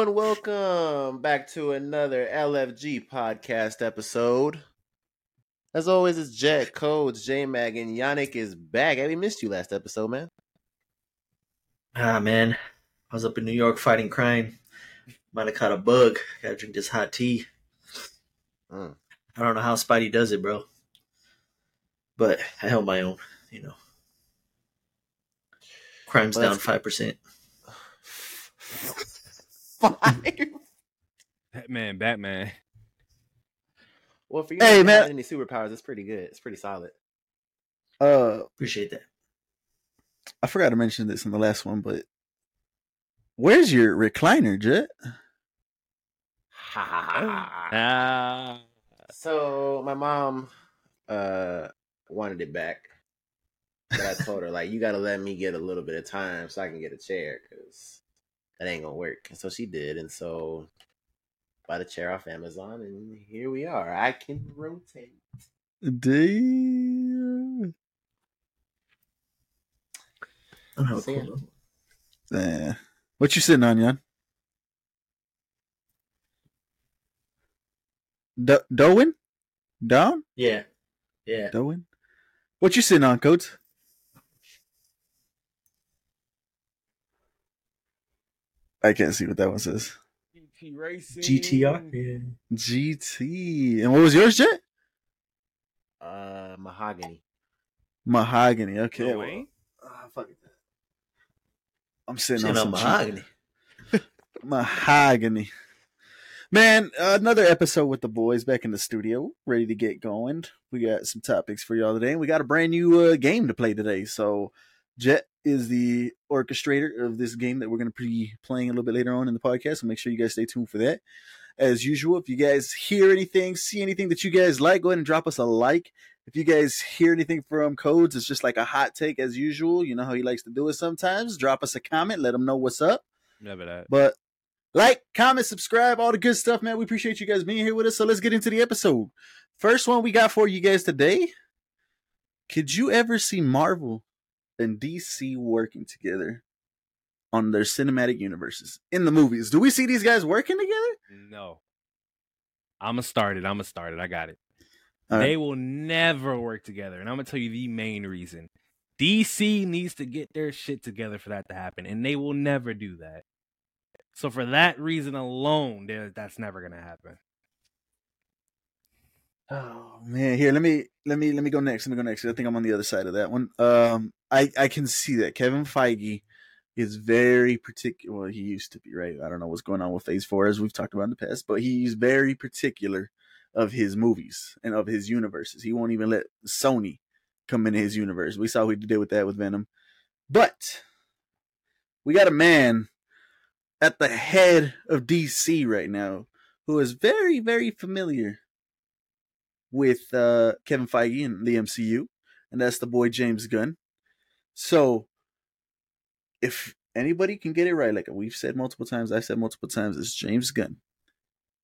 Hello and welcome back to another LFG podcast episode. As always, it's Jet, Codes, J Mag, and Yannick is back. Hey, we missed you last episode, man. Ah man, I was up in New York fighting crime. Might have caught a bug. Gotta drink this hot tea. Mm. I don't know how Spidey does it, bro. But I held my own, you know. Crime's Well, down that's- five Batman, Batman. Well, for you, Hey, hey, man. man, any superpowers, it's pretty good. It's pretty solid. Uh, Appreciate that. I forgot to mention this in the last one, but where's your recliner, Jet? Ah, so my mom uh wanted it back, but I told her like, you got to let me get a little bit of time so I can get a chair because that ain't gonna work. And so she did, and so buy the chair off Amazon, and here we are. I can rotate. Damn. I'm having a See ya. cold one. Eh. What you sitting on, Jan? Do- Dowen? Down? Yeah. Yeah. Dowen? What you sitting on, Coach? I can't see what that one says. GT Racing. GTR? Yeah. GT. And what was yours, Jet? Uh, mahogany. Mahogany. Okay. Lil well, Wayne? ah, fuck it. I'm sitting, Sitting on on some mahogany. mahogany. mahogany. Man, another episode with the boys back in the studio, ready to get going. We got some topics for y'all today, and we got a brand new uh, game to play today. So, Jet is the orchestrator of this game that we're going to be playing a little bit later on in the podcast. So make sure you guys stay tuned for that. As usual, if you guys hear anything, see anything that you guys like, go ahead and drop us a like. If you guys hear anything from Codes, it's just like a hot take as usual. You know how he likes to do it sometimes. Drop us a comment, let him know what's up. Never that. But like, comment, subscribe, all the good stuff, man. We appreciate you guys being here with us. So let's get into the episode. First one we got for you guys today. Could you ever see Marvel and DC working together on their cinematic universes in the movies? Do we see these guys working together? No. I'ma start it. I'ma start it. I got it. All right. They will never work together. And I'm gonna tell you the main reason. DC needs to get their shit together for that to happen, and they will never do that. So for that reason alone, that's never gonna happen. Oh man, here let me let me let me go next. Let me go next. I think I'm on the other side of that one. Um, I I can see that Kevin Feige is very particular. Well, he used to be right. I don't know what's going on with Phase Four as we've talked about in the past, but he's very particular of his movies and of his universes. He won't even let Sony come into his universe. We saw what he did with that with Venom, but we got a man at the head of DC right now who is very very familiar with uh, Kevin Feige and the MCU, and that's the boy James Gunn. So, if anybody can get it right, like we've said multiple times, I've said multiple times, it's James Gunn.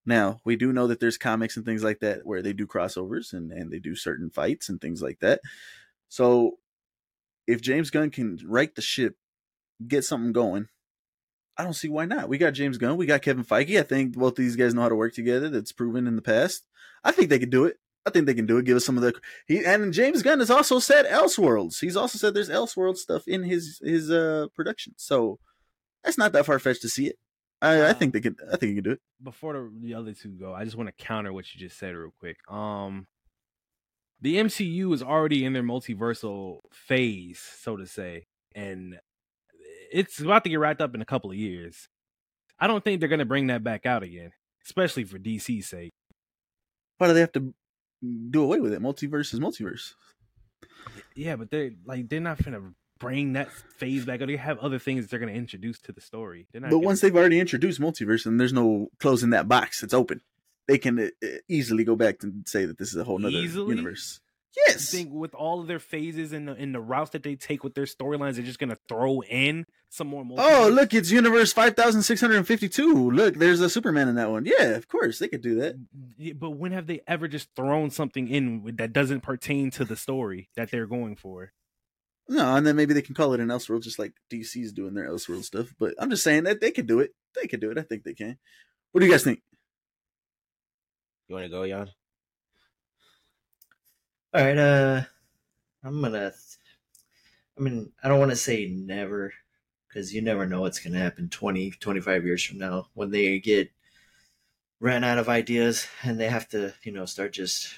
Now, we do know that there's comics and things like that where they do crossovers and, and they do certain fights and things like that. So, if James Gunn can right the ship, get something going, I don't see why not. We got James Gunn, we got Kevin Feige. I think both these guys know how to work together. That's proven in the past. I think they could do it. I think they can do it. Give us some of the he and James Gunn has also said Elseworlds. He's also said there's Elseworld stuff in his his uh production. So that's not that far fetched to see it. I, I think they could. I think you can do it. before the, the other two go, I just want to counter what you just said real quick. Um, the MCU is already in their multiversal phase, so to say, and it's about to get wrapped up in a couple of years. I don't think they're gonna bring that back out again, especially for DC's sake. Why do they have to do away with it? Multiverse is multiverse. Yeah, but they're like they're not gonna bring that phase back. Or they have other things they're gonna introduce to the story. They're not. But gonna- once they've already introduced multiverse and there's no closing that box, it's open. They can uh, easily go back and say that this is a whole nother Easily? universe. You Yes. think with all of their phases and the and the routes that they take with their storylines, they're just gonna throw in some more. Oh, look, it's Universe 5652. Look, there's a Superman in that one. Yeah, of course, they could do that. Yeah, but when have they ever just thrown something in that doesn't pertain to the story that they're going for? No, and then maybe they can call it an Elseworld, just like DC's doing their Elseworld stuff. But I'm just saying that they could do it. They could do it. I think they can. What do you guys think? You want to go, Jan? All right, uh, I'm gonna. I mean, I don't want to say never, because you never know what's gonna happen 20, 25 years from now when they get ran out of ideas and they have to, you know, start just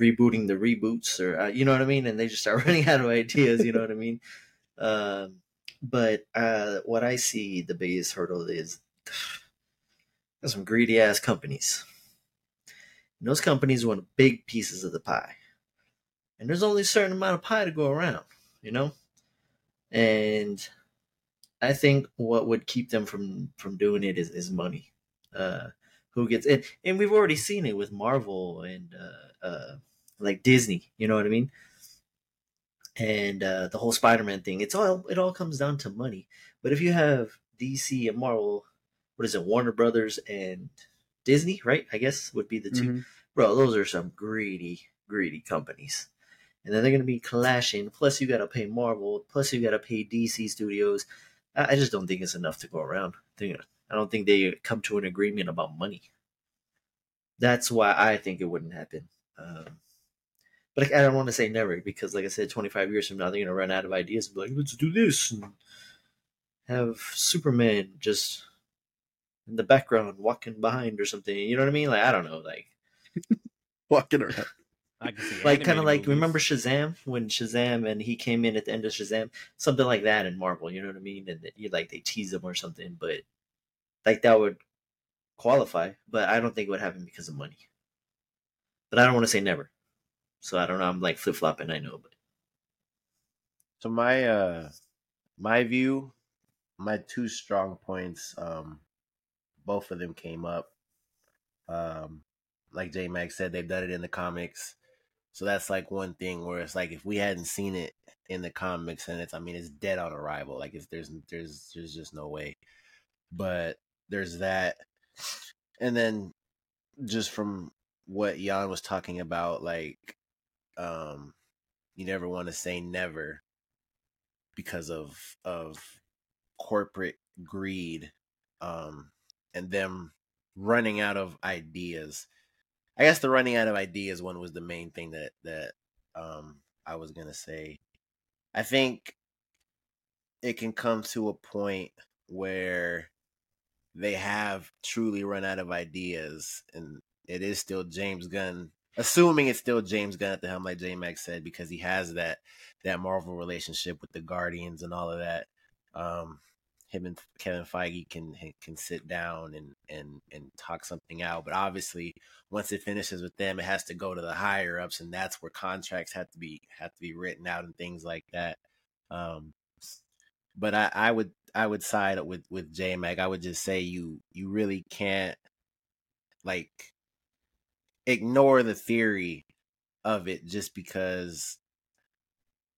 rebooting the reboots or uh, you know what I mean, and they just start running out of ideas. You know what I mean? Um, but uh, what I see the biggest hurdle is some greedy ass companies. And those companies want big pieces of the pie. And there's only a certain amount of pie to go around, you know? And I think what would keep them from from doing it is, is money. Uh, who gets it? And we've already seen it with Marvel and uh, uh, like Disney. You know what I mean? And uh, the whole Spider-Man thing. It's all it all comes down to money. But if you have DC and Marvel, what is it? Warner Brothers and Disney, right? I guess would be the 2 Mhm. Bro, those are some greedy, greedy companies. And then they're gonna be clashing. Plus, you gotta pay Marvel. Plus, you gotta pay DC Studios. I, I just don't think it's enough to go around. I I don't think they come to an agreement about money. That's why I think it wouldn't happen. Um, but I don't want to say never because, like I said, 25 years from now, they're gonna run out of ideas and be like, "Let's do this," and have Superman just in the background walking behind or something. You know what I mean? Like I don't know, like Walking around. I can see like kind of like movies. remember Shazam when Shazam and he came in at the end of Shazam, something like that in Marvel. You know what I mean? And you like they tease him or something, but like that would qualify. But I don't think it would happen because of money. But I don't want to say never, so I don't know. I'm like flip flopping. I know, but So my uh my view, my two strong points, um, both of them came up. Um, like J Max said, they've done it in the comics. So that's like one thing where it's like if we hadn't seen it in the comics and it's I mean it's dead on arrival. Like it's there's there's there's just no way. But there's that. And then just from what Jan was talking about, like um you never want to say never because of of corporate greed um and them running out of ideas i guess the running out of ideas one was the main thing that that um i was gonna say i think it can come to a point where they have truly run out of ideas and it is still james gunn assuming it's still james gunn at the helm like j-max said because he has that that Marvel relationship with the Guardians and all of that. Um, him and Kevin Feige can can sit down and and and talk something out. But obviously, once it finishes with them, it has to go to the higher ups, and that's where contracts have to be have to be written out and things like that. Um, but I, I would I would side with with J Mag. I would just say you you really can't like ignore the theory of it just because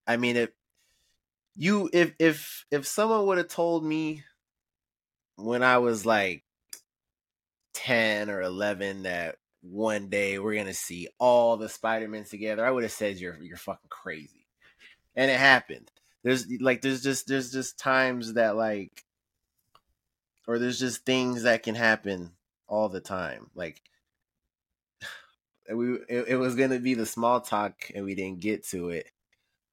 I mean, if you if if if someone would have told me when I was like ten or eleven that one day we're gonna see all the Spider Men together, I would have said you're you're fucking crazy, and it happened. There's like there's just there's just times that like, or there's just things that can happen all the time. Like we it, it was gonna be the small talk and we didn't get to it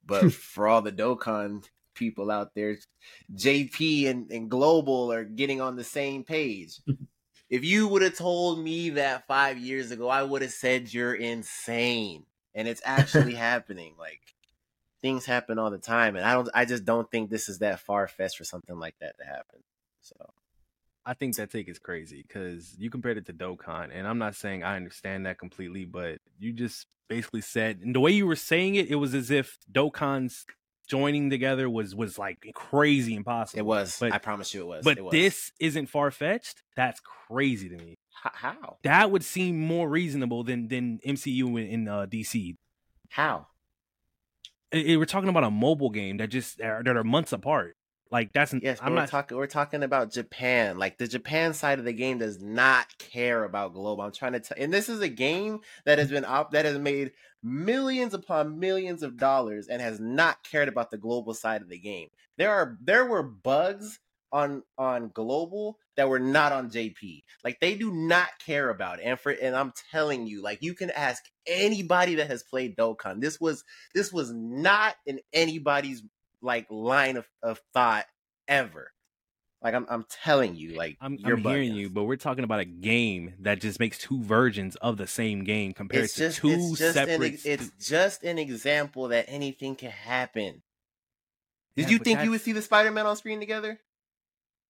but for all the Dokkan people out there, JP and, and Global are getting on the same page. if you would have told me that five years ago, I would have said you're insane. And it's actually happening. Like things happen all the time. And I don't I just don't think this is that far fetched for something like that to happen. So I think that take is crazy because you compared it to Dokkan, and I'm not saying I understand that completely, but you just basically said, and the way you were saying it, it was as if Dokkan's joining together was was like crazy impossible. it was. but I promise you it was. but it was. this isn't far fetched. That's crazy to me. H- how? That would seem more reasonable than than MCU in, in uh, DC. How? I- I- we're talking about a mobile game that just are, that are months apart. Like that's Yes, I'm we're not talking. We're talking about Japan. Like the Japan side of the game does not care about global. I'm trying to tell, and this is a game that has been op- that has made millions upon millions of dollars and has not cared about the global side of the game. There are there were bugs on on global that were not on JP. Like they do not care about it. And for and I'm telling you, like you can ask anybody that has played Dokkan. This was this was not in anybody's like line of, of thought ever. Like I'm I'm telling you, like I'm, you're I'm hearing you, but we're talking about a game that just makes two versions of the same game compared It's to just two it's just separate. ex- it's stu- just an example that anything can happen. Did Yeah, you but think you would see the Spider-Man on screen together?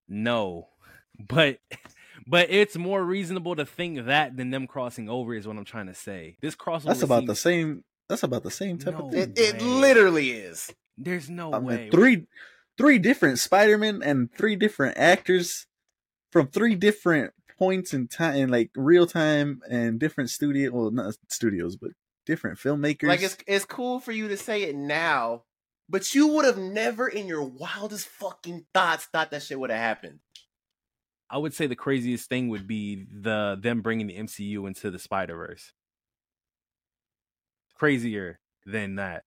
No, but but it's more reasonable to think that than them crossing over. Is what I'm trying to say. This crossover. That's about seems- the same. That's about the same type No. of thing. It, it literally is. There's no I mean, way. three, three different Spider-Man and three different actors from three different points in time, in like real time, and different studio. Well, not studios, but different filmmakers. Like it's it's cool for you to say it now, but you would have never in your wildest fucking thoughts thought that shit would have happened. I would say the craziest thing would be the them bringing the MCU into the Spider Verse. Crazier than that.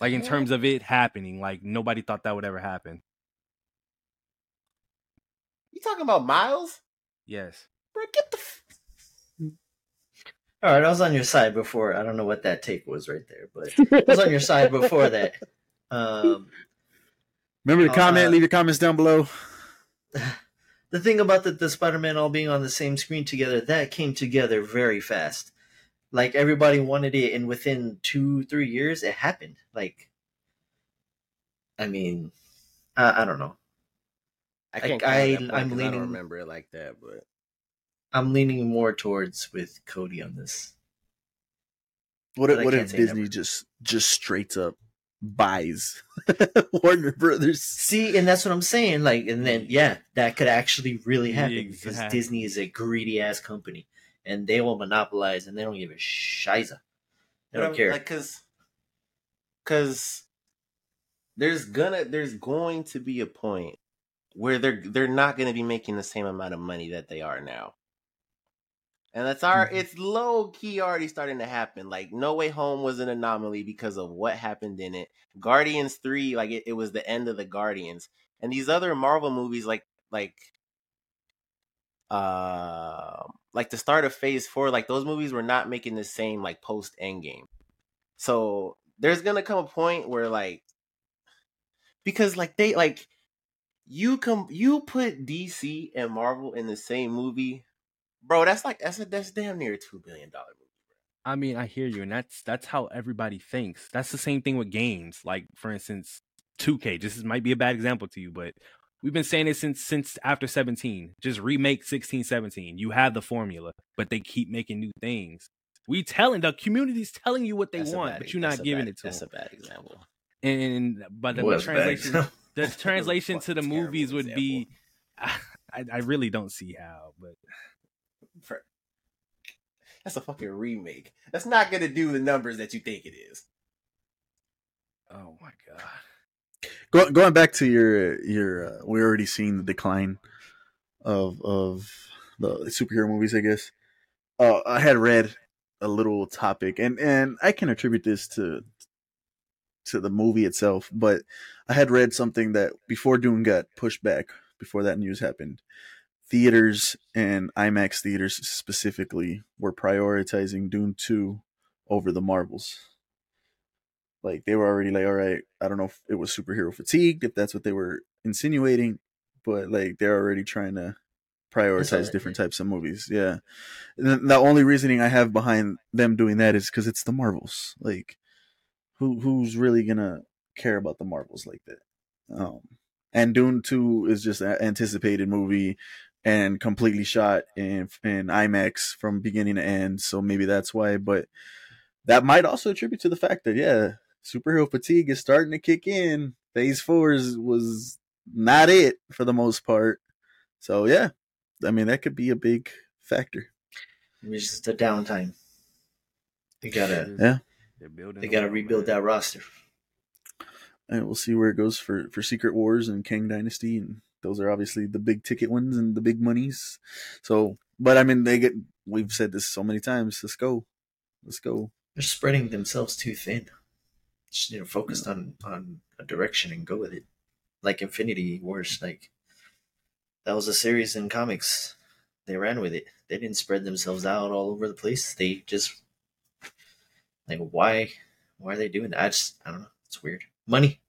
Like in terms of it happening, like nobody thought that would ever happen. you talking about Miles? Yes. Bro, get the f- All right, I was on your side before. I don't know what that take was right there, but I was on your side before that. Um, Remember to Uh, comment. leave your comments down below. the thing about the, the Spider-Man all being on the same screen together, that came together very fast. Like everybody wanted it, and within two, three years, it happened. Like, I mean, I, I don't know. I can't. Like, count I- that point I'm 'cause I don't remember it like that, but I'm leaning more towards with Cody on this. What if, what if Disney never. just just straight up buys Warner Brothers? See, and that's what I'm saying. Like, and then yeah, that could actually really happen because Disney is a greedy ass company, and they will monopolize, and they don't give a shiza. They don't care. Like, cause, cause there's gonna there's going to be a point where they're they're not gonna be making the same amount of money that they are now. And that's our Mhm. it's low key already starting to happen. Like No Way Home was an anomaly because of what happened in it. Guardians 3, like it, it was the end of the Guardians. And these other Marvel movies like like uh like the start of phase four, like those movies were not making the same like post endgame. So there's gonna come a point where like because like they like you come you put DC and Marvel in the same movie, bro. That's like that's a, that's damn near a two billion dollar movie. I mean, I hear you, and that's that's how everybody thinks. That's the same thing with games. Like, for instance, 2K. This is, might be a bad example to you, but we've been saying it since since after 17. Just remake 16, 17. You have the formula, but they keep making new things. We telling the community's telling you what they That's want, bad but you're not giving bad- it to That's them. That's a bad example. And but the, Was translation, bad. the translation to the movies would be, I, I really don't see how, but For- That's a fucking remake. That's not gonna do the numbers that you think it is. oh my god. Go, going back to your your, uh, we already seen the decline of of the superhero movies. I guess uh, I had read a little topic, and and I can attribute this to to the movie itself, but I had read something that before Dune got pushed back, before that news happened, theaters and IMAX theaters specifically were prioritizing Dune two over the Marvels like they were already like all right i don't know if it was superhero fatigued if that's what they were insinuating but like they're already trying to prioritize different types of movies yeah. And the only reasoning i have behind them doing that is because it's the marvels like who who's really gonna care about the marvels like that? Um and dune 2 is just an anticipated movie and completely shot in in imax from beginning to end so maybe that's why but that might also attribute to the fact that yeah superhero fatigue is starting to kick in. Phase four is, was not it for the most part. So yeah, I mean that could be a big factor. It's just a downtime. They gotta Yeah. They're building. they gotta world, rebuild man. that roster. and we'll see where it goes for for Secret Wars and Kang Dynasty, and those are obviously the big ticket ones and the big monies. So, but I mean, they get. We've said this so many times. Let's go, let's go. They're spreading themselves too thin. Just, you know, focused on on a direction and go with it. Like Infinity Wars, like that was a series in comics. They ran with it. They didn't spread themselves out all over the place. They just like why why are they doing that? I just I don't know. It's weird. Money.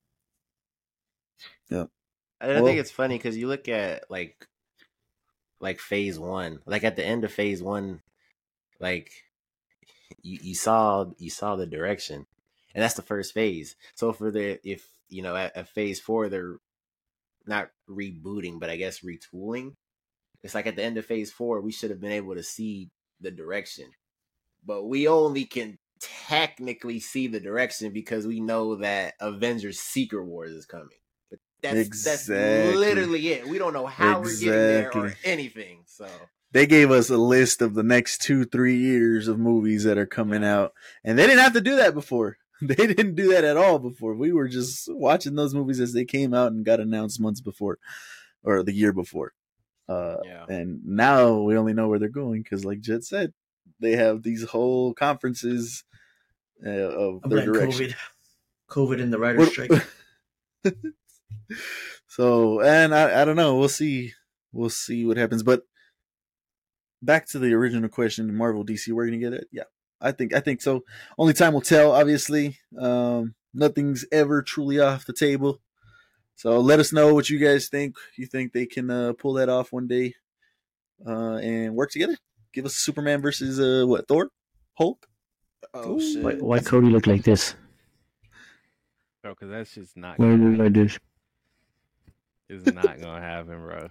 Yeah, I I Well- think it's funny because you look at like like phase one, like at the end of phase one, like you, you saw you saw the direction, and that's the first phase. So for the if you know at, at phase four they're not rebooting, but I guess retooling. It's like at the end of phase four we should have been able to see the direction, but we only can technically see the direction because we know that Avengers Secret Wars is coming. But that's that's literally it. We don't know how we're getting there or anything. So They gave us a list of the next two, three years of movies that are coming out, and they didn't have to do that before. They didn't do that at all before. We were just watching those movies as they came out and got announced months before, or the year before. Uh, yeah. and now we only know where they're going because, like Jet said, they have these whole conferences uh, of their direction. COVID. COVID and the writer's strike. so and I, I don't know we'll see we'll see what happens but back to the original question marvel dc we're gonna get it yeah i think i think so only time will tell obviously um nothing's ever truly off the table so let us know what you guys think you think they can uh, pull that off one day uh and work together give us superman versus uh what thor hulk Oh Ooh. shit. Why, why Cody look like this? bro, because that's just not Why he gonna look like this? It's not gonna happen, bro.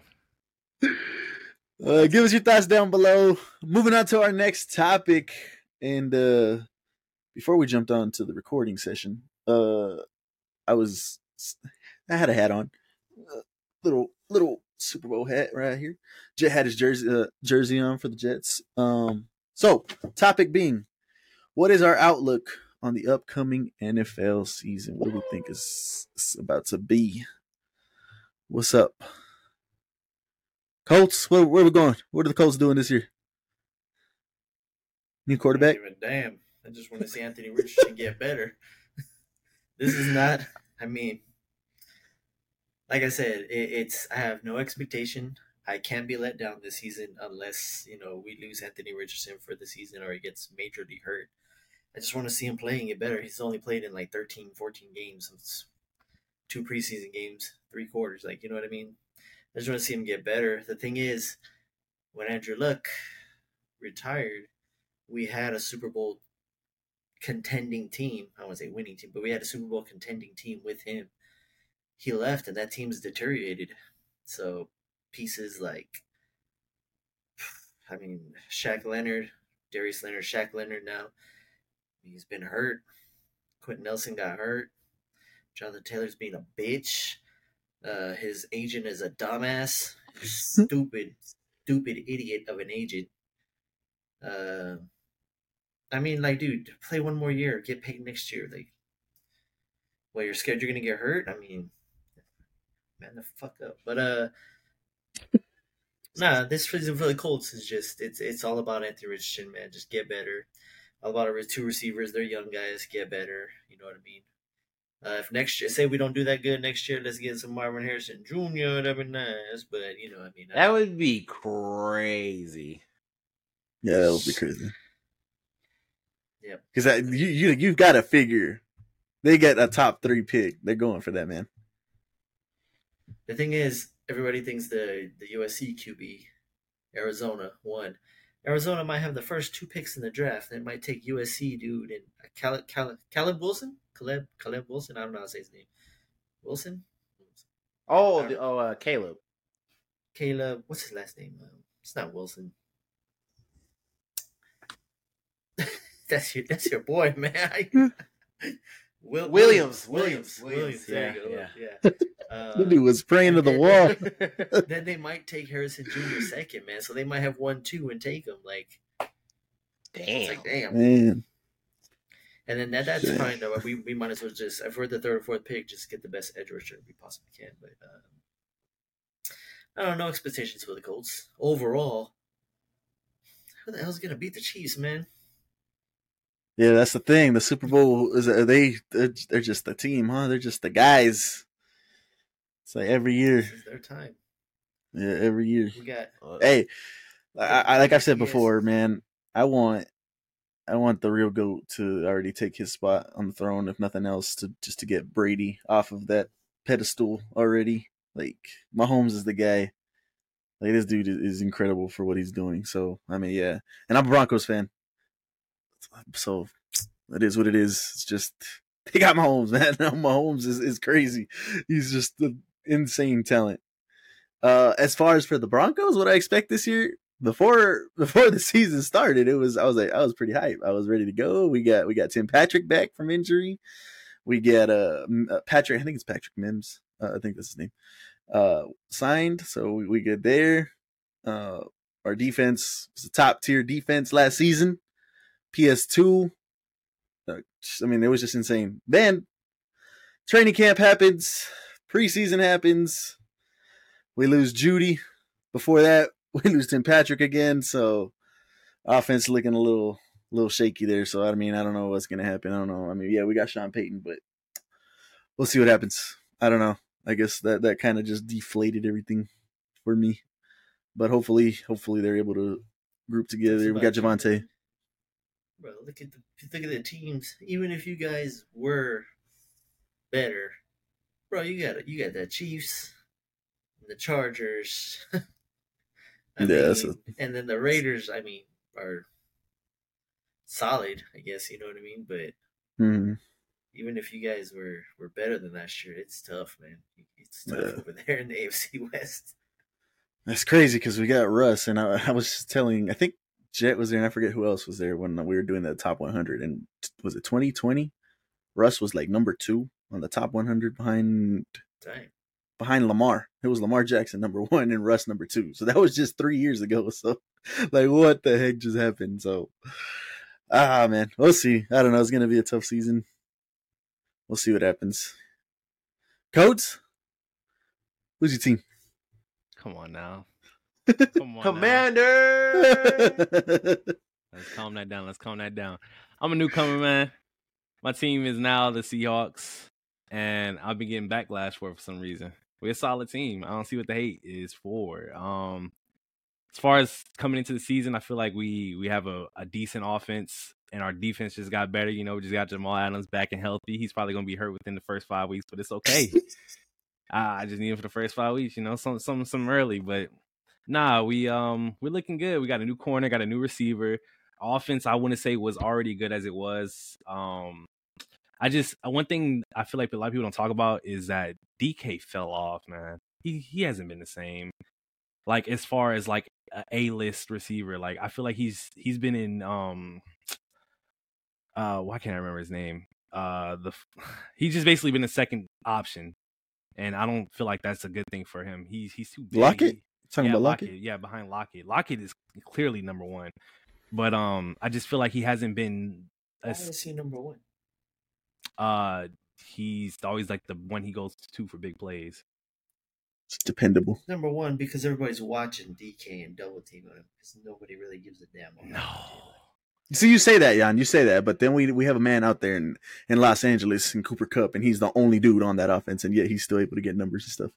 Uh, give us your thoughts down below. Moving on to our next topic, and uh, before we jumped on to the recording session, uh, I was I had a hat on, uh, little little Super Bowl hat right here. Jet had his jersey uh, jersey on for the Jets. Um, so topic being, what is our outlook on the upcoming NFL season? What do we think is, is about to be? What's up? Colts, where, where we going? What are the Colts doing this year? New quarterback? I don't give a damn. I just want to see Anthony Richardson get better. this is not. I mean, like I said, it, it's. I have no expectation. I can't be let down this season unless you know we lose Anthony Richardson for the season or he gets majorly hurt. I just want to see him playing it better. He's only played in like 13, 14 games. It's two preseason games, three quarters. Like you know what I mean. I just want to see him get better. The thing is, when Andrew Luck retired, we had a Super Bowl contending team. I won't say winning team, but we had a Super Bowl contending team with him. He left, and that team's deteriorated. So pieces like, I mean, Shaq Leonard, Darius Leonard, Shaq Leonard now, he's been hurt. Quenton Nelson got hurt. Jonathan Taylor's being a bitch. Uh, his agent is a dumbass, stupid, stupid idiot of an agent. Uh, I mean, like, dude, play one more year, get paid next year. Like, well, you're scared you're gonna get hurt. I mean, man, the fuck up. But uh, nah, this season for the Colts is just it's it's all about Anthony Richardson, man. Just get better. All about our two receivers, they're young guys. Get better. You know what I mean? Uh, if next year, say we don't do that good next year, let's get some Marvin Harrison Jr. That'd be nice. But you know, what I mean, That would be crazy. Yeah, that would be crazy. Yep. Because you you you've got to figure they get a top three pick. They're going for that man. The thing is, everybody thinks the the USC QB, Arizona one. Arizona might have the first two picks in the draft. They might take USC dude and Caleb, Caleb, Caleb Wilson, Caleb Caleb Wilson. I don't know how to say his name. Wilson, Oh, the, oh, uh, Caleb. Caleb. What's his last name? Um, it's not Wilson. That's your that's your boy, man. Will, Williams, Williams, Williams, Williams. There you go. yeah, Yeah. Uh, That dude was praying to the wall. then they might take Harrison Jr. second, man. So they might have one, two, and take him. Like, it's Damn. like, damn. Man, And then that, that's Shit. fine though. We we might as well just if we're the third or fourth pick, just get the best edge rusher we possibly can. But um, I don't know expectations for the Colts overall. Who the hell's gonna beat the Chiefs, man? Yeah, that's the thing. The Super Bowl is are they they're, they're just the team, huh? They're just the guys. It's like every year. This is their time. Yeah, every year. We got Uh, Hey, I, I like I've said before, man. I want I want the real goat to already take his spot on the throne, if nothing else, to just to get Brady off of that pedestal already. Like Mahomes is the guy. Like this dude is, is incredible for what he's doing. So I mean, yeah, and I'm a Broncos fan. So it is what it is. It's just they got Mahomes, man. Mahomes is, is crazy. He's just an insane talent. Uh, as far as for the Broncos, what I expect this year before before the season started, it was I was like I was pretty hype. I was ready to go. We got we got Tim Patrick back from injury. We get uh, uh Patrick. I think it's Patrick Mims. Uh, I think that's his name. Uh, signed, so we, we good there. Uh, our defense was a top tier defense last season. PS2. Uh, I mean, it was just insane. Then training camp happens, preseason happens. We lose Jeudy. Before that, we lose Tim Patrick again. So offense looking a little little shaky there. So I mean, I don't know what's gonna happen. I don't know. I mean, yeah, we got Sean Payton, but we'll see what happens. I don't know. I guess that that kind of just deflated everything for me. But hopefully, hopefully they're able to group together. We got Javonte. Bro, look at the look at the teams. Even if you guys were better, bro, you got you got the Chiefs, the Chargers. Yeah, mean, and then the Raiders. I mean, are solid. I guess you know what I mean. But Mhm. even if you guys were were better than last year, it's tough, man. It's tough Yeah. over there in the AFC West. That's crazy because we got Russ, and I, I was just telling. I think Jet was there, and I forget who else was there when we were doing the top 100. And was it 2020? Russ was like number two on the top 100 behind Dang. behind Lamar. It was Lamar Jackson number one and Russ number two. So that was just three years ago. So like, what the heck just happened? So ah man, we'll see. I don't know. It's gonna be a tough season. We'll see what happens. Codes, who's your team? Come on now. Commander. Let's calm that down. Let's calm that down. I'm a newcomer, man. My team is now the Seahawks, and I've been getting backlash for it for some reason. We're a solid team. I don't see what the hate is for. Um, as far as coming into the season, I feel like we we have a, a decent offense, and our defense just got better. You know, we just got Jamal Adams back and healthy. He's probably gonna be hurt within the first five weeks, but it's okay. I just need him for the first five weeks. You know, some some some early, but nah, we um we're looking good. We got a new corner, got a new receiver. Offense, I wouldn't say was already good as it was. Um, I just uh, one thing I feel like a lot of people don't talk about is that DK fell off, man. He he hasn't been the same. Like as far as like a A list receiver, like I feel like he's he's been in um uh why can't I remember his name? Uh the he's just basically been the second option. And I don't feel like that's a good thing for him. He's he's too big. Lockett? He- Talking yeah, about Lockett. Lockett. Yeah, behind Lockett. Lockett is clearly number one. But um I just feel like he hasn't been Why as is he number one? uh he's always like the one he goes to for big plays. It's dependable. Number one because everybody's watching DK and double team on him because nobody really gives a damn. No. DK. So you say that, Jan. You say that, but then we we have a man out there in in Los Angeles in Cooper Kupp, and he's the only dude on that offense, and yet he's still able to get numbers and stuff,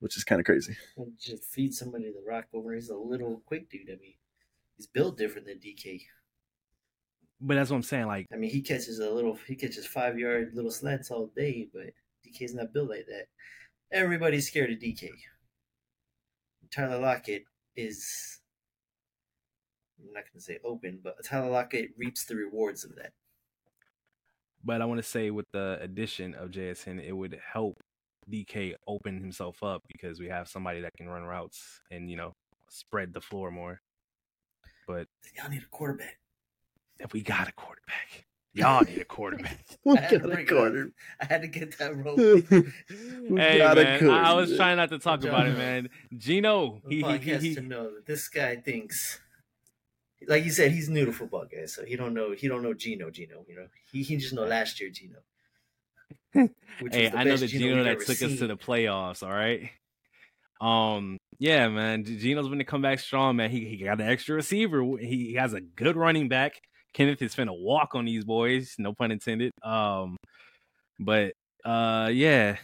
which is kind of crazy. Just feed somebody the rock over. He's a little quick dude. I mean, he's built different than DK. But that's what I'm saying. Like I mean, he catches a little. He catches five yard little slants all day, but DK's not built like that. Everybody's scared of DK. Tyler Lockett is. I'm not going to say open, but Tyler Lockett reaps the rewards of that. but I want to say with the addition of JSN, it would help DK open himself up because we have somebody that can run routes and you know spread the floor more. But y'all need a quarterback. if we got a quarterback, y'all need a quarterback. We I had to got a bring it up. quarter. I had to get that rope. We hey got a man, I, I was trying not to talk about it, man. Gino, he he, he, podcast he to know that this guy thinks like you said, he's new to football, guys. So he don't know. He don't know Gino. Gino, you know, he he just know last year Gino. Hey, I know the Gino Gino that took us to the playoffs. All right. Um. Yeah, man. Gino's going to come back strong, man. He he got an extra receiver. He, he has a good running back. Kenneth is finna walk on these boys. No pun intended. Um. But uh, yeah.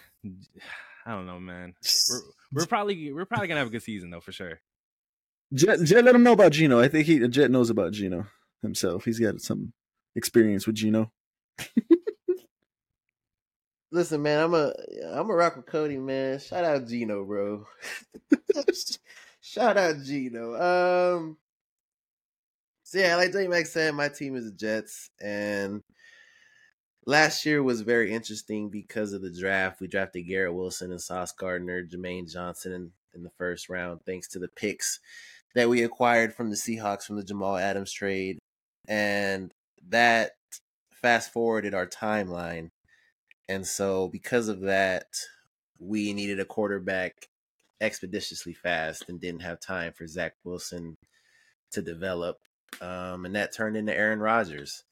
I don't know, man. We're we're probably we're probably gonna have a good season though, for sure. Jet, Jet, let him know about Gino. I think he Jet knows about Gino himself. He's got some experience with Gino. Listen, man, I'm a I'm a rock with Cody, man. Shout out Gino, bro. Shout out Gino. Um, so yeah, like J Max said, my team is the Jets, and last year was very interesting because of the draft. We drafted Garrett Wilson and Sauce Gardner, Jermaine Johnson in, in the first round, thanks to the picks that we acquired from the Seahawks from the Jamal Adams trade, and that fast forwarded our timeline. And so, because of that, we needed a quarterback expeditiously fast and didn't have time for Zach Wilson to develop. Um, and that turned into Aaron Rodgers.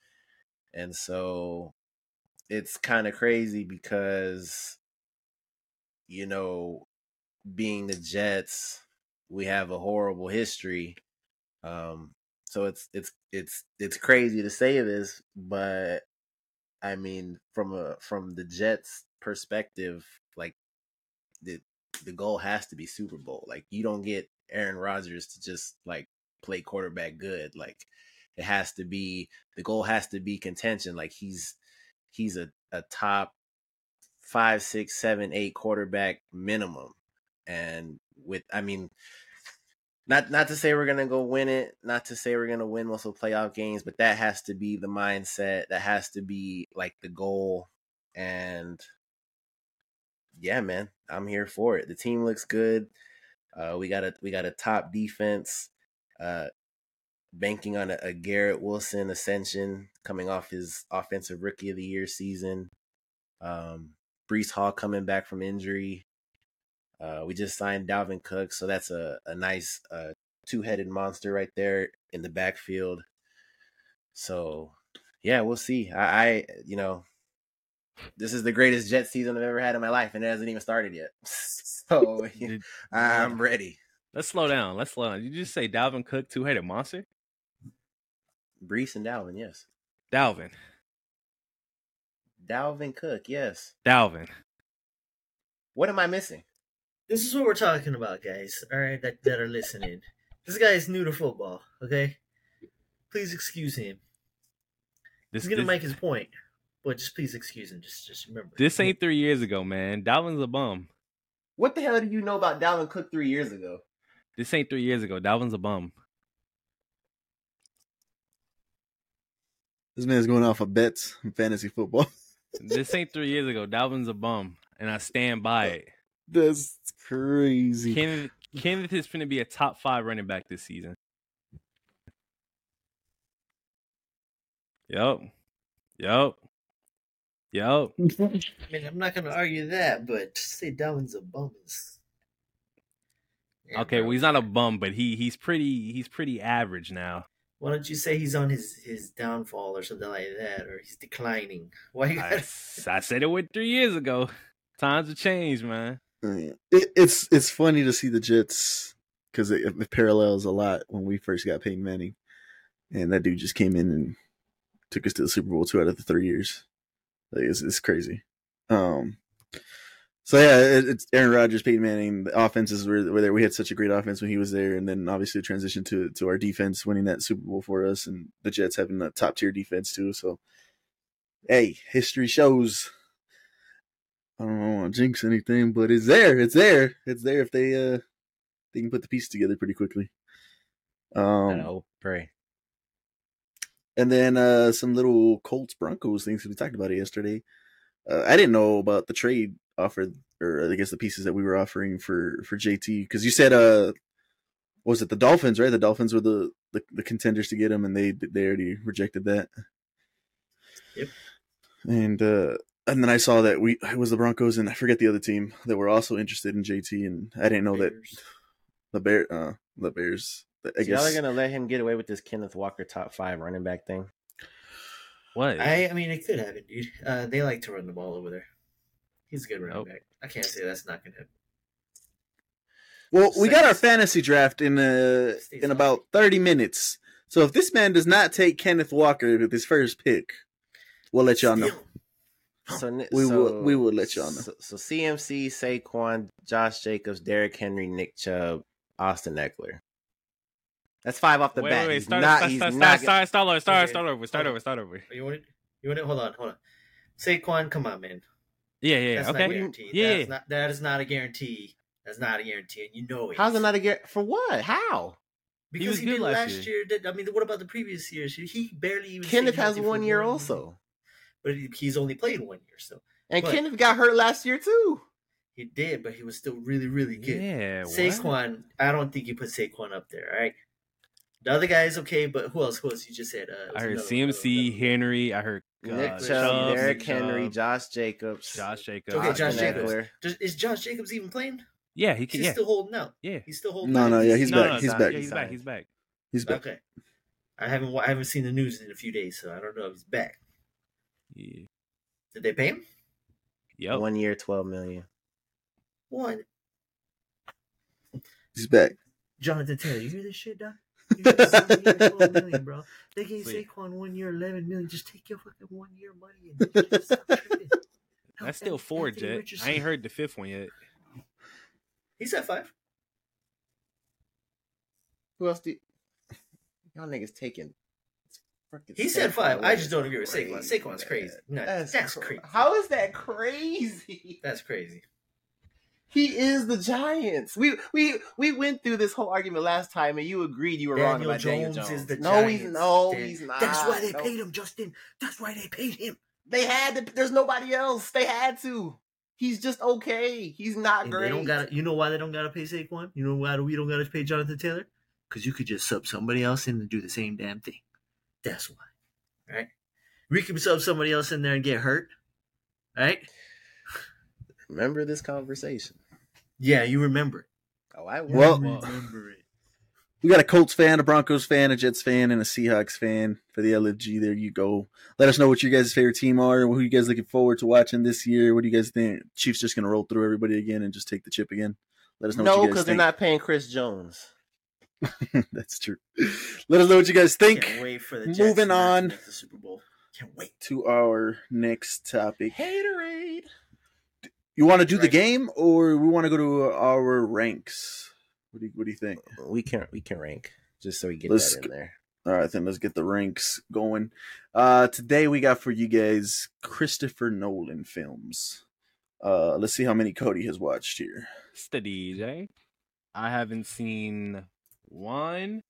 And so it's kind of crazy because, you know, being the Jets, we have a horrible history. Um, so it's it's it's it's crazy to say this, but I mean, from a from the Jets' perspective, like the the goal has to be Super Bowl. Like you don't get Aaron Rodgers to just like play quarterback good. Like it has to be the goal has to be contention. Like he's he's a, a top five, six, seven, eight quarterback minimum. And with I mean not not to say we're gonna go win it, not to say we're gonna win multiple playoff games, but that has to be the mindset. That has to be like the goal. And yeah, man, I'm here for it. The team looks good. Uh, we got a we got a top defense. Uh, banking on a, a Garrett Wilson ascension coming off his offensive rookie of the year season. Um, Breece Hall coming back from injury. Uh, we just signed Dalvin Cook, so that's a, a nice uh, two headed monster right there in the backfield. So, yeah, we'll see. I, I, you know, this is the greatest Jet season I've ever had in my life, and it hasn't even started yet. So, I'm ready. Let's slow down. Let's slow down. Did you just say Dalvin Cook, two headed monster? Breece and Dalvin, yes. Dalvin. Dalvin Cook, yes. Dalvin. What am I missing? This is what we're talking about, guys. All right, that that are listening. This guy is new to football. Okay, please excuse him. This, He's gonna this, make his point, but just please excuse him. Just just remember. this ain't three years ago, man. Dalvin's a bum. What the hell do you know about Dalvin Cook three years ago? This ain't three years ago. Dalvin's a bum. This man's going off of bets in fantasy football. This ain't three years ago. Dalvin's a bum, and I stand by it. That's crazy. Kenneth, Kenneth is going to be a top five running back this season. Yup. Yup. Yup. I mean, I'm not gonna argue that, but to say Dalvin's a bum is. Yeah, Okay, bro. well he's not a bum, but he he's pretty he's pretty average now. Why don't you say he's on his his downfall or something like that, or he's declining? Why you I, gotta? s- I said it with three years ago. Times have changed, man. It, it's it's funny to see the Jets because it, it parallels a lot when we first got Peyton Manning, and that dude just came in and took us to the Super Bowl two out of the three years. Like, it's, it's crazy. Um, so yeah, it, it's Aaron Rodgers, Peyton Manning. The offenses were, were there. We had such a great offense when he was there, and then obviously the transition to to our defense winning that Super Bowl for us, and the Jets having a top tier defense too. So, hey, history shows. I don't want to jinx anything, but it's there. It's there. It's there if they uh they can put the pieces together pretty quickly. I Um, hope, pray. and then uh some little Colts Broncos things we talked about it yesterday. Uh, I didn't know about the trade offer, or I guess the pieces that we were offering for for JT because you said uh was it the Dolphins right? The Dolphins were the the, the contenders to get him, and they they already rejected that. Yep. And uh and then I saw that we it was the Broncos and I forget the other team that were also interested in JT, and I didn't know that the bear uh the bears I So y'all are gonna let him get away with this Kenneth Walker top five running back thing? What? I, I mean, it could happen, dude. Uh, they like to run the ball over there. He's a good running Nope. back. I can't say that's not gonna happen. Well, we got our fantasy draft in uh in about thirty minutes. So if this man does not take Kenneth Walker with his first pick, we'll let y'all know. Still, So ni- We will- we will let y'all know. So, so CMC, Saquon, Josh Jacobs, Derrick Henry, Nick Chubb, Austin Ekeler. That's five off the wait, bat. wait, wait. He's Start, not. start, he's start, not. start, start, start over, start, Okay. start over, start over, start over. You want it? You want it? Hold on, hold on. Saquon, come on, man. Yeah, yeah, That's okay. not guaranteed. Yeah, That's yeah. not, that is not a guarantee. That's not a guarantee, and you know it. How's it not a get for what? How? Because was he, good did last last year. Did, I mean, what about the previous years? He barely even. Kenneth has one year also, but he's only played one year, so and But- Kenneth got hurt last year too. he did. But he was still really, really good. Yeah, what? Saquon, I don't think you put Saquon up there. All right. The other guy is okay, but who else? Who else? You just said. Uh, I heard another- CMC, another- Henry. I heard uh, Nick Chubb, Chubb, Derrick Henry, Josh Jacobs, Josh Jacobs. Okay, Josh Jacobs. Does, is Josh Jacobs even playing? Yeah, he can. He's Yeah, still holding out. yeah. He's still holding No, out. no, yeah, he's No, back. no, he's not- back. Yeah, he's back. He's back. He's back. Okay. I haven't I haven't seen the news in a few days, so I don't know if he's back. Yeah. Did they pay him? Yep. One year, twelve million. What? He's back. Jonathan Taylor, you hear this shit, Doc? You hear this 12 million, bro. They gave Sweet. Saquon one year, eleven million. Just take your fucking one year money and just stop tripping. That's still four, Anthony Jet. I ain't heard the fifth one yet. He said five. Who else? Do y'all niggas taking? Frickin' He said five. I just don't agree with crazy, Saquon. Saquon's man. crazy. No, That's, that's cra- crazy. How is that crazy? That's crazy. He is the Giants. We we we went through this whole argument last time, and you agreed you were wrong Daniel about Daniel Jones Jones. is the no, he's Giants. no, Dan- he's not. That's why they No. paid him, Justin. That's why they paid him. They had to. There's nobody else. They had to. He's just okay. He's not And great. they don't got You know why they don't gotta pay Saquon? You know why we don't gotta pay Jonathan Taylor? Because you could just sub somebody else in and do the same damn thing. That's why. Right? We could sub somebody else in there and get hurt. Right? Remember this conversation? Yeah, you remember it. Oh, I Well- remember it. We got a Colts fan, a Broncos fan, a Jets fan, and a Seahawks fan for the LFG. There you go. Let us know what your guys' favorite team are. Who you guys looking forward to watching this year? What do you guys think? Chiefs just gonna roll through everybody again and just take the chip again? Let us know. no, because they're not paying Chris Jones. That's true. Let us know what you guys think. Can't wait for the Moving Jets to on. the Super Bowl. Can't wait. To our next topic. Haterade. You want to do the game, or we want to go to our ranks? What do you, What do you think? We can we can rank just so we get Let's that in there. All right, then let's get the ranks going. Uh, today we got for you guys Christopher Nolan films. Uh, let's see how many Cody has watched here. It's the DJ. I haven't seen one.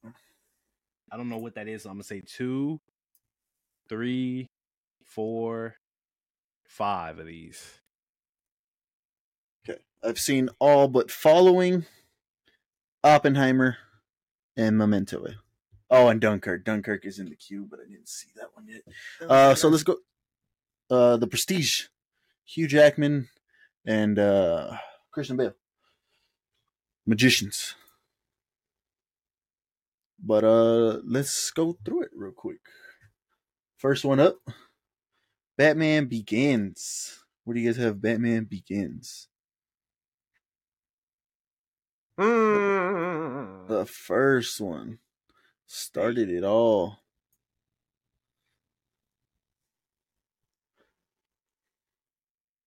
I don't know what that is. So I'm gonna say two, three, four, five of these. Okay, I've seen all but Following, Oppenheimer, and Memento. Oh, and Dunkirk. Dunkirk is in the queue, but I didn't see that one yet. Uh, so let's go. Uh, The Prestige, Hugh Jackman, and uh, Christian Bale. Magicians. But uh, let's go through it real quick. First one up, Batman Begins. What do you guys have? Batman Begins. Mm. The first one started it all.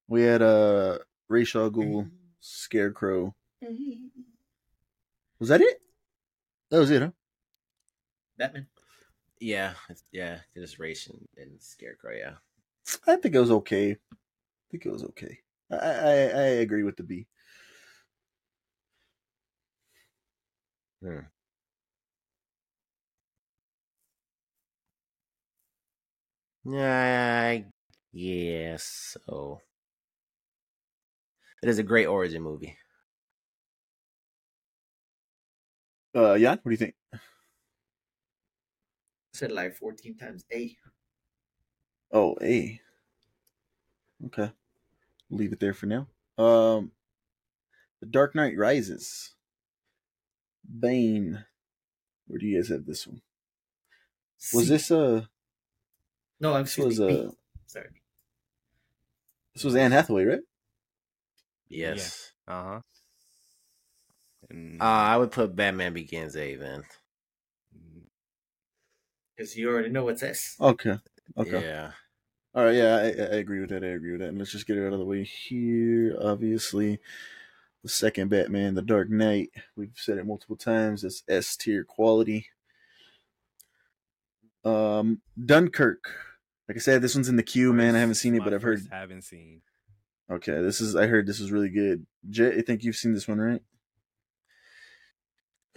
We had uh Ra's al Ghul, Scarecrow. Was that it? That was it, huh? Batman. Yeah, it's- yeah, just race and, and scarecrow. Yeah, I think it was okay. I think it was okay. I I, I agree with the B. Hmm. Yeah, yes. So it is a great origin movie. Uh, Jan, what do you think? Said like 14 times A. Oh, A. Okay, leave it there for now. Um, The Dark Knight Rises. Bane. Where do you guys have this one? Was this uh No, I'm this was excuse me. uh Sorry. this was Anne Hathaway, right? Yes. Uh huh. And Uh, I would put Batman Begins A then. Because you already know what's S. Okay. Okay. Yeah. All right, yeah, I, I agree with that. I agree with that. And let's just get it out of the way here. Obviously, the second Batman, The Dark Knight. We've said it multiple times. It's S tier quality. Um, Dunkirk. Like I said, this one's in the queue, man. I haven't seen it, but I've heard. Haven't seen. Okay, this is. I heard this is really good. Jet, I think you've seen this one, right?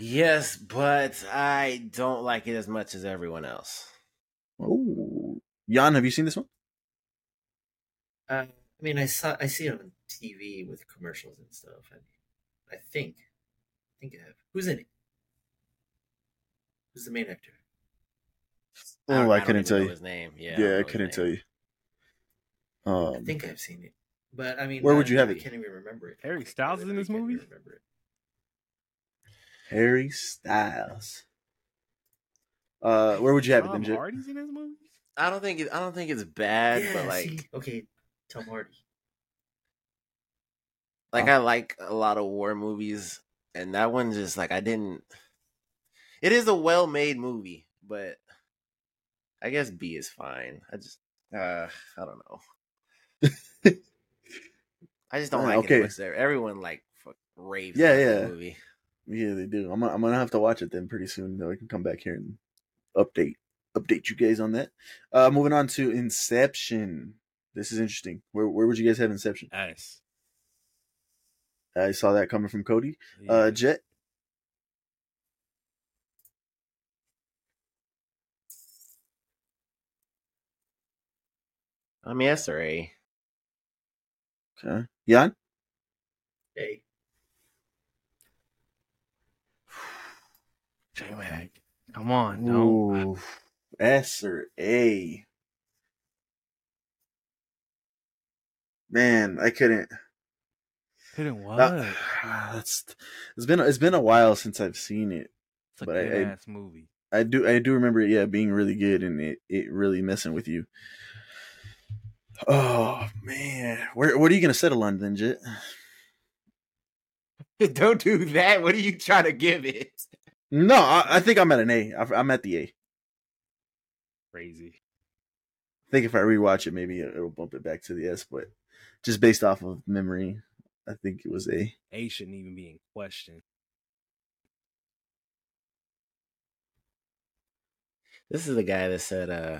Yes, but I don't like it as much as everyone else. Oh, Jan, have you seen this one? Uh, I mean, I saw I see it on TV with commercials and stuff. I, I think, I think I have. Who's in it? Who's the main actor? don't- Oh, I, don't couldn't even tell know you. his name. Yeah, Yeah, don't I couldn't tell you. I Um, think I've seen it, but I mean, Where would you have it? I it? can't even remember it. Harry Styles is in this movie? remember it. Harry Styles. Uh, where would you have it then, Tom Hardy's in this movie. I don't think it, I don't think it's bad, yeah, but like see? okay, Tom Hardy. like Oh. I like a lot of war movies, and that one just like I didn't. It is a well made movie, but I guess B is fine. I just uh I don't know. I just don't Uh, like okay. it much. There, everyone like fuck, raves. Yeah, about that yeah. Movie. Yeah, they do. I'm, I'm gonna have to watch it then pretty soon. Though I can come back here and update update you guys on that. Uh, moving on to Inception. This is interesting. Where where would you guys have Inception? Nice. I saw that coming from Cody. Yeah. Uh, Jet. I mean, S or A. Okay. Jan. Hey, J-Mag. Come on, no. S or A. Man, I couldn't. Couldn't what? That's it's been it's been a while since I've seen it. it's a but I- good I- ass movie. I do I do remember it, yeah, being really good and it, it really messing with you. Oh man, where what are you gonna settle on then, Jet? Don't do that. What are you trying to give it? No, I, I think I'm at an A. I'm at the A. Crazy. I think if I rewatch it, maybe it'll bump it back to the S. But just based off of memory, I think it was A. A shouldn't even be in question. This is the guy that said, uh,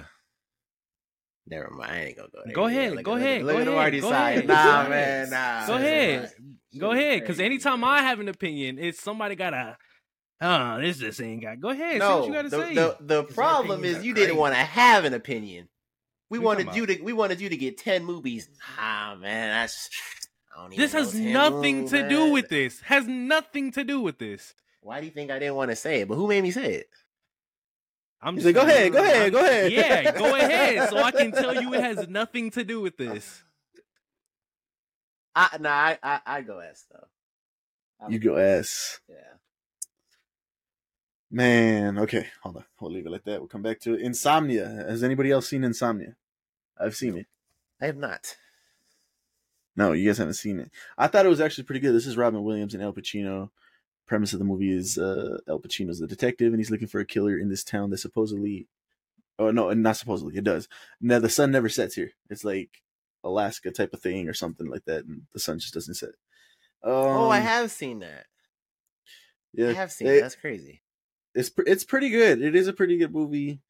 never mind. I ain't gonna go there. Go ahead, look go look ahead, Look go at him ahead, already go side. ahead. Nah, Go man, ahead. nah. Go ahead. Go ahead, because anytime. I have an opinion, it's somebody got a. Oh, this just ain't got. Go ahead. say No, what you got to the, say. the the problem is are you didn't want to have an opinion. We What wanted you to. We wanted you to get ten movies. Ah, man, that's. I don't even this has nothing movies, to do with this. Has nothing to do with this. Why do you think I didn't want to say it? But who made me say it? I'm just like, go ahead, go ahead, go ahead. Yeah, go ahead. So I can tell you it has nothing to do with this. I nah, I I, I go S though. I'm- You go S. Yeah. Man, okay, hold on. We'll leave it like that. We'll come back to it. Insomnia. Has anybody else seen Insomnia? I've seen it. I have not. No, you guys haven't seen it. I thought it was actually pretty good. This is Robin Williams and Al Pacino. Premise of the movie is uh, Al Pacino's the detective, and he's looking for a killer in this town that supposedly, oh no, not supposedly, it does. Now the sun never sets here. It's like Alaska type of thing or something like that, and the sun just doesn't set. Um, oh, I have seen that. Yeah, I have seen it- it. That's crazy. It's it's pretty good. It is a pretty good movie.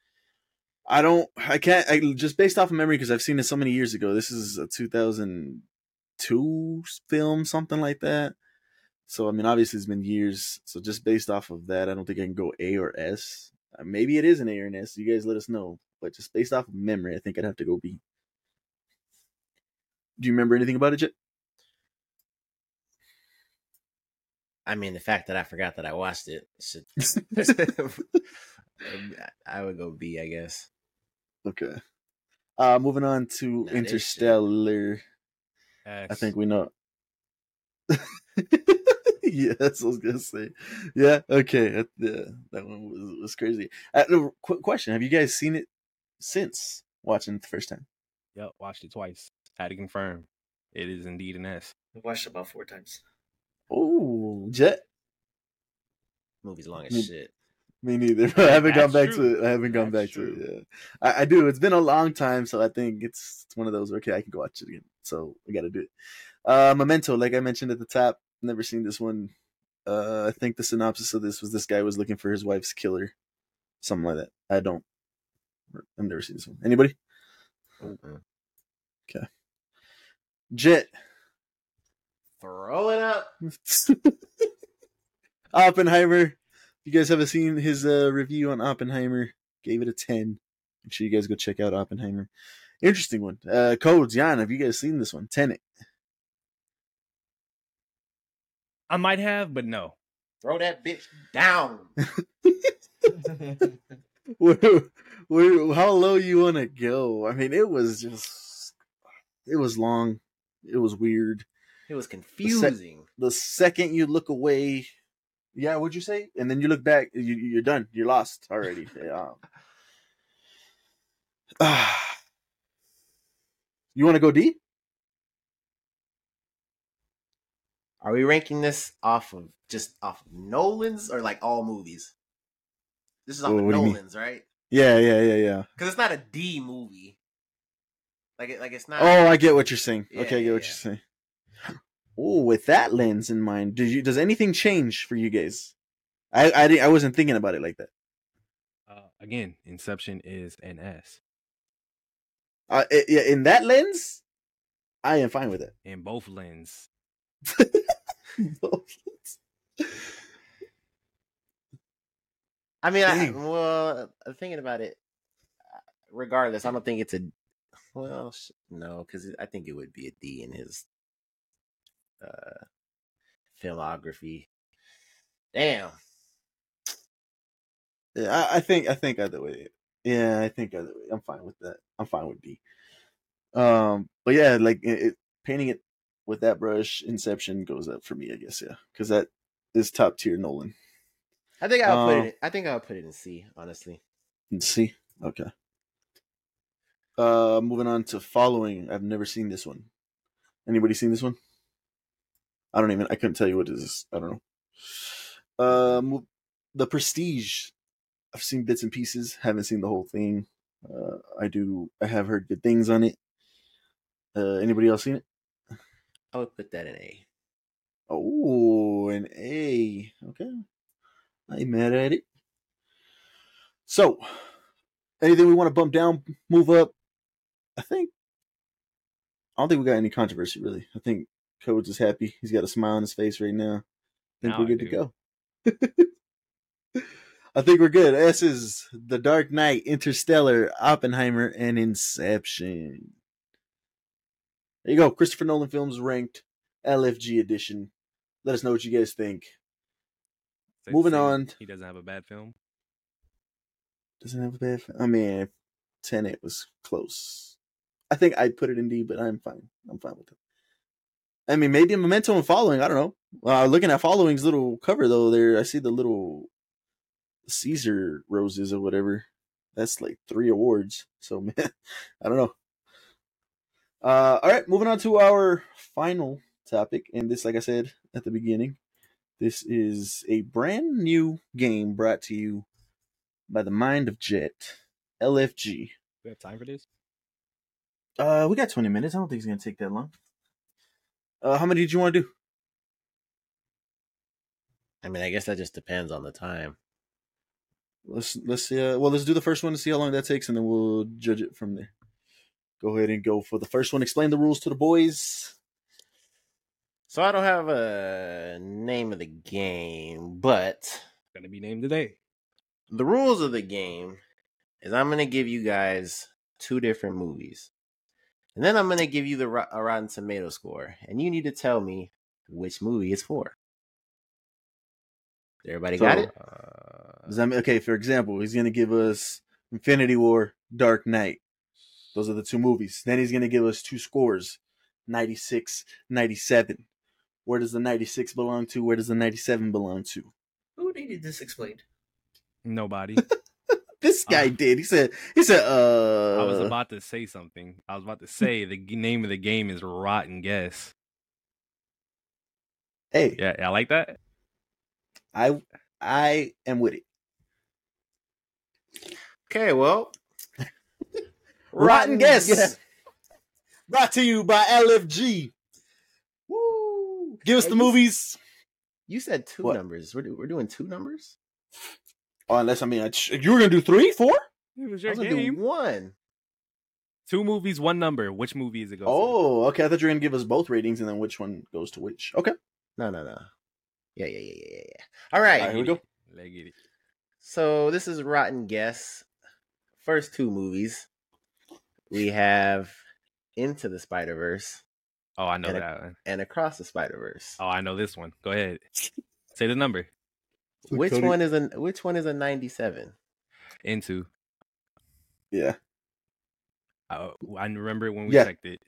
I don't, I can't, I just based off of memory because I've seen it so many years ago. This is a 2002 film, something like that. So I mean, obviously it's been years. So just based off of that, I don't think I can go A or S. Uh, maybe it is an A or an S. You guys let us know. But just based off of memory, I think I'd have to go B. Do you remember anything about it, Jet? I mean, the fact that I forgot that I watched it should. I would go B, I guess. Okay. Uh, moving on to Nah, Interstellar. I think we know. yeah, that's what I was gonna say. Yeah, okay, that, yeah, that one was, was crazy. Uh, quick question: Have you guys seen it since watching it the first time? Yep, watched it twice. Had to confirm. It is indeed an S. I watched it about four times. Oh, Jet. Movie's long Me- as shit. Me neither. I haven't gone back true. to it. I haven't gone That's back to it. Yeah, I, I do. It's been a long time, so I think it's, it's one of those. Okay, I can go watch it again. So I got to do it. Uh, Memento, like I mentioned at the top, never seen this one. Uh, I think the synopsis of this was this guy was looking for his wife's killer, something like that. I don't. I've never seen this one. Anybody? Mm-mm. Jet. Throw it up. Oppenheimer. If you guys haven't seen his uh, review on Oppenheimer? Gave it a ten. Make sure you guys go check out Oppenheimer. Interesting one. Uh, Codes, Jan, have you guys seen this one? Tenet. I might have, but no. Throw that bitch down. where, where, how low you want to go? I mean, it was just, it was long. It was weird. It was confusing. The second you look away, yeah, what'd you say? And then you look back, you, you're done. You're lost already. Yeah. Um, you want to go deep? Are we ranking this off of just off of Nolan's or like all movies? This is off of what do you mean? Nolan's, right? Yeah, yeah, yeah, yeah. Because it's not a D movie. Like it, like it's not. Oh, I get what you're saying. Yeah, okay, I get yeah, what you're saying. Oh, with that lens in mind, did you does anything change for you guys? I I, I wasn't thinking about it like that. Uh, again, Inception is an S. Uh, i- yeah, in that lens, I am fine with it. In both lens. I mean, I, Dang. well, thinking about it, uh, regardless, I don't think it's a. Well, no, because I think it would be a D in his uh filmography. Damn. yeah, I, I think I think either way. Yeah, I think either way. I'm fine with that. I'm fine with D. Um, but yeah, like it, it, painting it with that brush, Inception goes up for me. I guess yeah, because that is top tier Nolan. I think I'll put Um, it. I think I'll put it in C. Honestly, Let's see. Okay. Uh, moving on to following. I've never seen this one. Anybody seen this one? I don't even. I couldn't tell you what it is. I don't know. Um, the Prestige. I've seen bits and pieces. Haven't seen the whole thing. Uh, I do. I have heard good things on it. Uh, anybody else seen it? I would put that in A. Oh, an A. Okay. I ain't mad at it. So, anything we want to bump down, move up? I think. I don't think we got any controversy really. I think Codes is happy. He's got a smile on his face right now. I think Now we're good to go. I think we're good. S is The Dark Knight, Interstellar, Oppenheimer, and Inception. There you go. Christopher Nolan films ranked LFG edition. Let us know what you guys think. Moving on. He doesn't have a bad film. Doesn't have a bad. I mean, Tenet was close. I think I'd put it in D, but I'm fine. I'm fine with it. I mean, maybe momentum memento and following. I don't know. Uh, looking at following's little cover though, there I see the little Caesar roses or whatever. That's like three awards. So man, I don't know. Uh, all right, moving on to our final topic, and this, like I said at the beginning, this is a brand new game brought to you by the Mind of Jet, LFG. We have time for this? Uh, we got 20 minutes. I don't think it's gonna take that long. Uh, how many did you want to do? I mean, I guess that just depends on the time. Let's let's see. Uh, well, let's do the first one to see how long that takes, and then we'll judge it from there. Go ahead and go for the first one. Explain the rules to the boys. So I don't have a name of the game, but it's Gonna be named today. the rules of the game is I'm gonna give you guys two different movies, and then I'm gonna give you the Ro- a Rotten Tomato score, and you need to tell me which movie it's for. Everybody got it? Uh, that mean okay? For example, he's gonna give us Infinity War, Dark Knight. Those are the two movies. Then he's gonna give us two scores, 96, 97. Where does the 96 belong to? Where does the 97 belong to? Who needed this explained? Nobody. This guy Uh, did. He said. He said. Uh. I was about to say something. I was about to say the name of the game is Rotten Guess. Hey, Yeah, I like that. I I am with it. Okay, well, Rotten guess. Yeah. Brought to you by LFG. Woo! Give us Hey, the you- movies. You said two What? numbers. We're, we're doing two numbers. Oh, unless I mean, I- you were gonna do three, four. It was I was gonna do game. one. Two movies, one number. Which movie is it going Oh, okay. I thought you were gonna give us both ratings and then which one goes to which. Okay. No, no, no. Yeah, yeah, yeah, yeah, yeah, yeah. All right. All right, here we go. Let's it. So this is Rotten Guess. First two movies. We have Into the Spider Verse Oh, I know And a- that one. and Across the Spider Verse. Oh, I know this one. Go ahead. Say the number. So which Cody... one is a which one is a ninety seven? Into. Yeah. Oh, I, I remember when we yeah. checked it.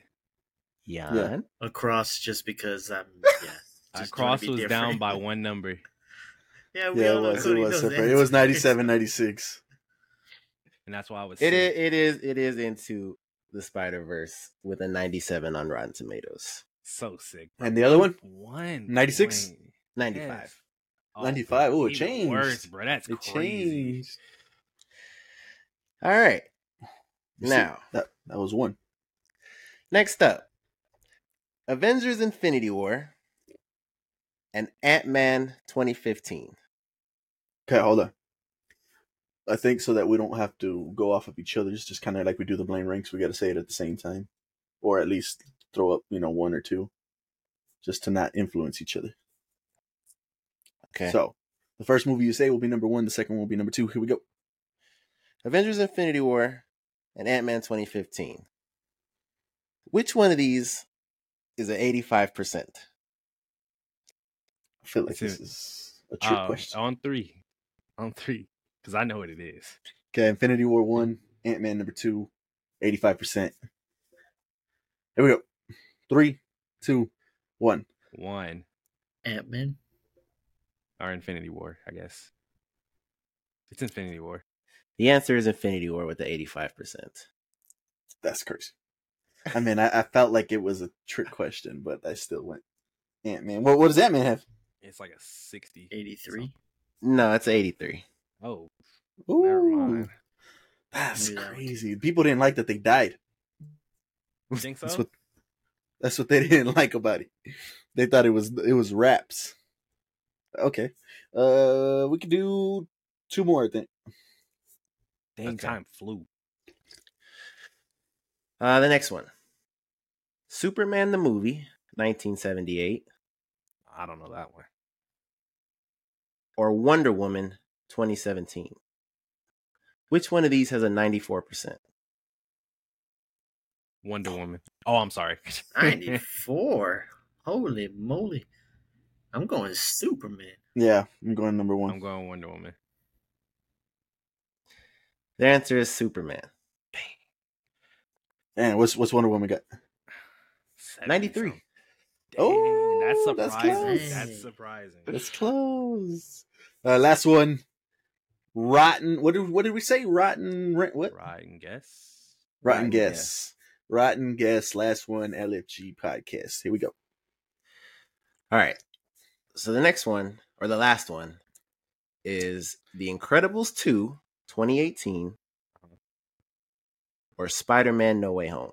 Yeah. Across just because I'm yeah. Across was different. down by one number. yeah, we yeah, it was. It was, was 97, 96. And that's why I was. It is, it is. It is into the Spider Verse with a 97 on Rotten Tomatoes. So sick. And the other one? One. 96? 95. Oh, 95. Oh, it changed. Worse, bro. That's It crazy. changed. All right. You see, Now that that was one. next up, Avengers: Infinity War and Ant Man twenty fifteen. Okay, hold on. I think so that we don't have to go off of each other's, just kind of like we do the blame ranks. We got to say it at the same time, or at least throw up, you know, one or two, just to not influence each other. Okay. So, the first movie you say will be number one. The second one will be number two. Here we go. Avengers: Infinity War and Ant Man 2015. Which one of these is an 85%? I feel like this is a trick Uh, question. On three. On three. Because I know what it is. Okay, Infinity War one, Ant Man number two, 85%. Here we go. Three, two, one. One. Ant Man. Or Infinity War, I guess. It's Infinity War. The answer is Infinity War with the 85%. That's crazy. I mean, I, I felt like it was a trick question, but I still went Ant Man. What, what does Ant Man have? It's like a 60. 83. No, it's 83. Oh, never mind. That's Knew that one. crazy. People didn't like that they died. You think so? That's what that's what they didn't like about it. They thought it was it was raps. Okay. Uh we could do two more, I think. Dang Okay. time flew. Uh, the next one Superman the movie, 1978, I don't know that one. or Wonder Woman, 2017. Which one of these has a 94%? Wonder Woman. Oh, I'm sorry. 94. Holy moly. I'm going Superman. Yeah, I'm going number one. I'm going Wonder Woman. The answer is Superman. And what's what's Wonder Woman got? 93. Oh, Dang, that's that's surprising. close. That's surprising. That's close. Uh last one. Rotten what did what did we say? Rotten Ra- what? Right, and guess. Rotten Rotten guess. Rotten guess. Last one. LFG podcast. Here we go. All right. So the next one, or the last one, is The Incredibles 2, 2018, or Spider Man No Way Home.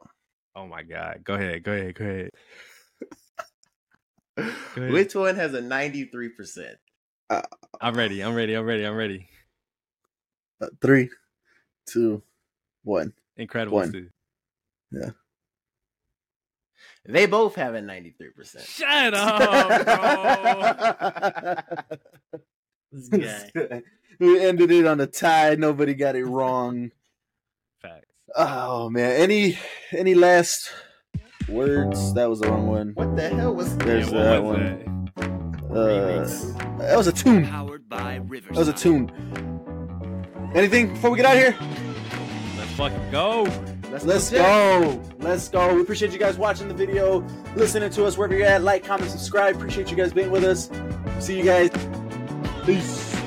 Oh my God. Go ahead. Go ahead. Go ahead. Go ahead. Which one has a 93%? I'm ready. I'm ready. I'm ready. I'm ready. Uh, three, two, one. Incredibles One. two. They both have a 93%. Shut up, bro. This guy. we ended it on a tie. Nobody got it wrong. Facts. Oh man. Any any last words? That was the wrong one. What the hell was There's Yeah, that was one. that? Uh, that was a tune. Powered by Riverside. That was a tune. Anything before we get out of here? Let's fucking go. Let's, Let's go. Let's go. We appreciate you guys watching the video, listening to us wherever you're at. Like, comment, subscribe. Appreciate you guys being with us. See you guys. Peace.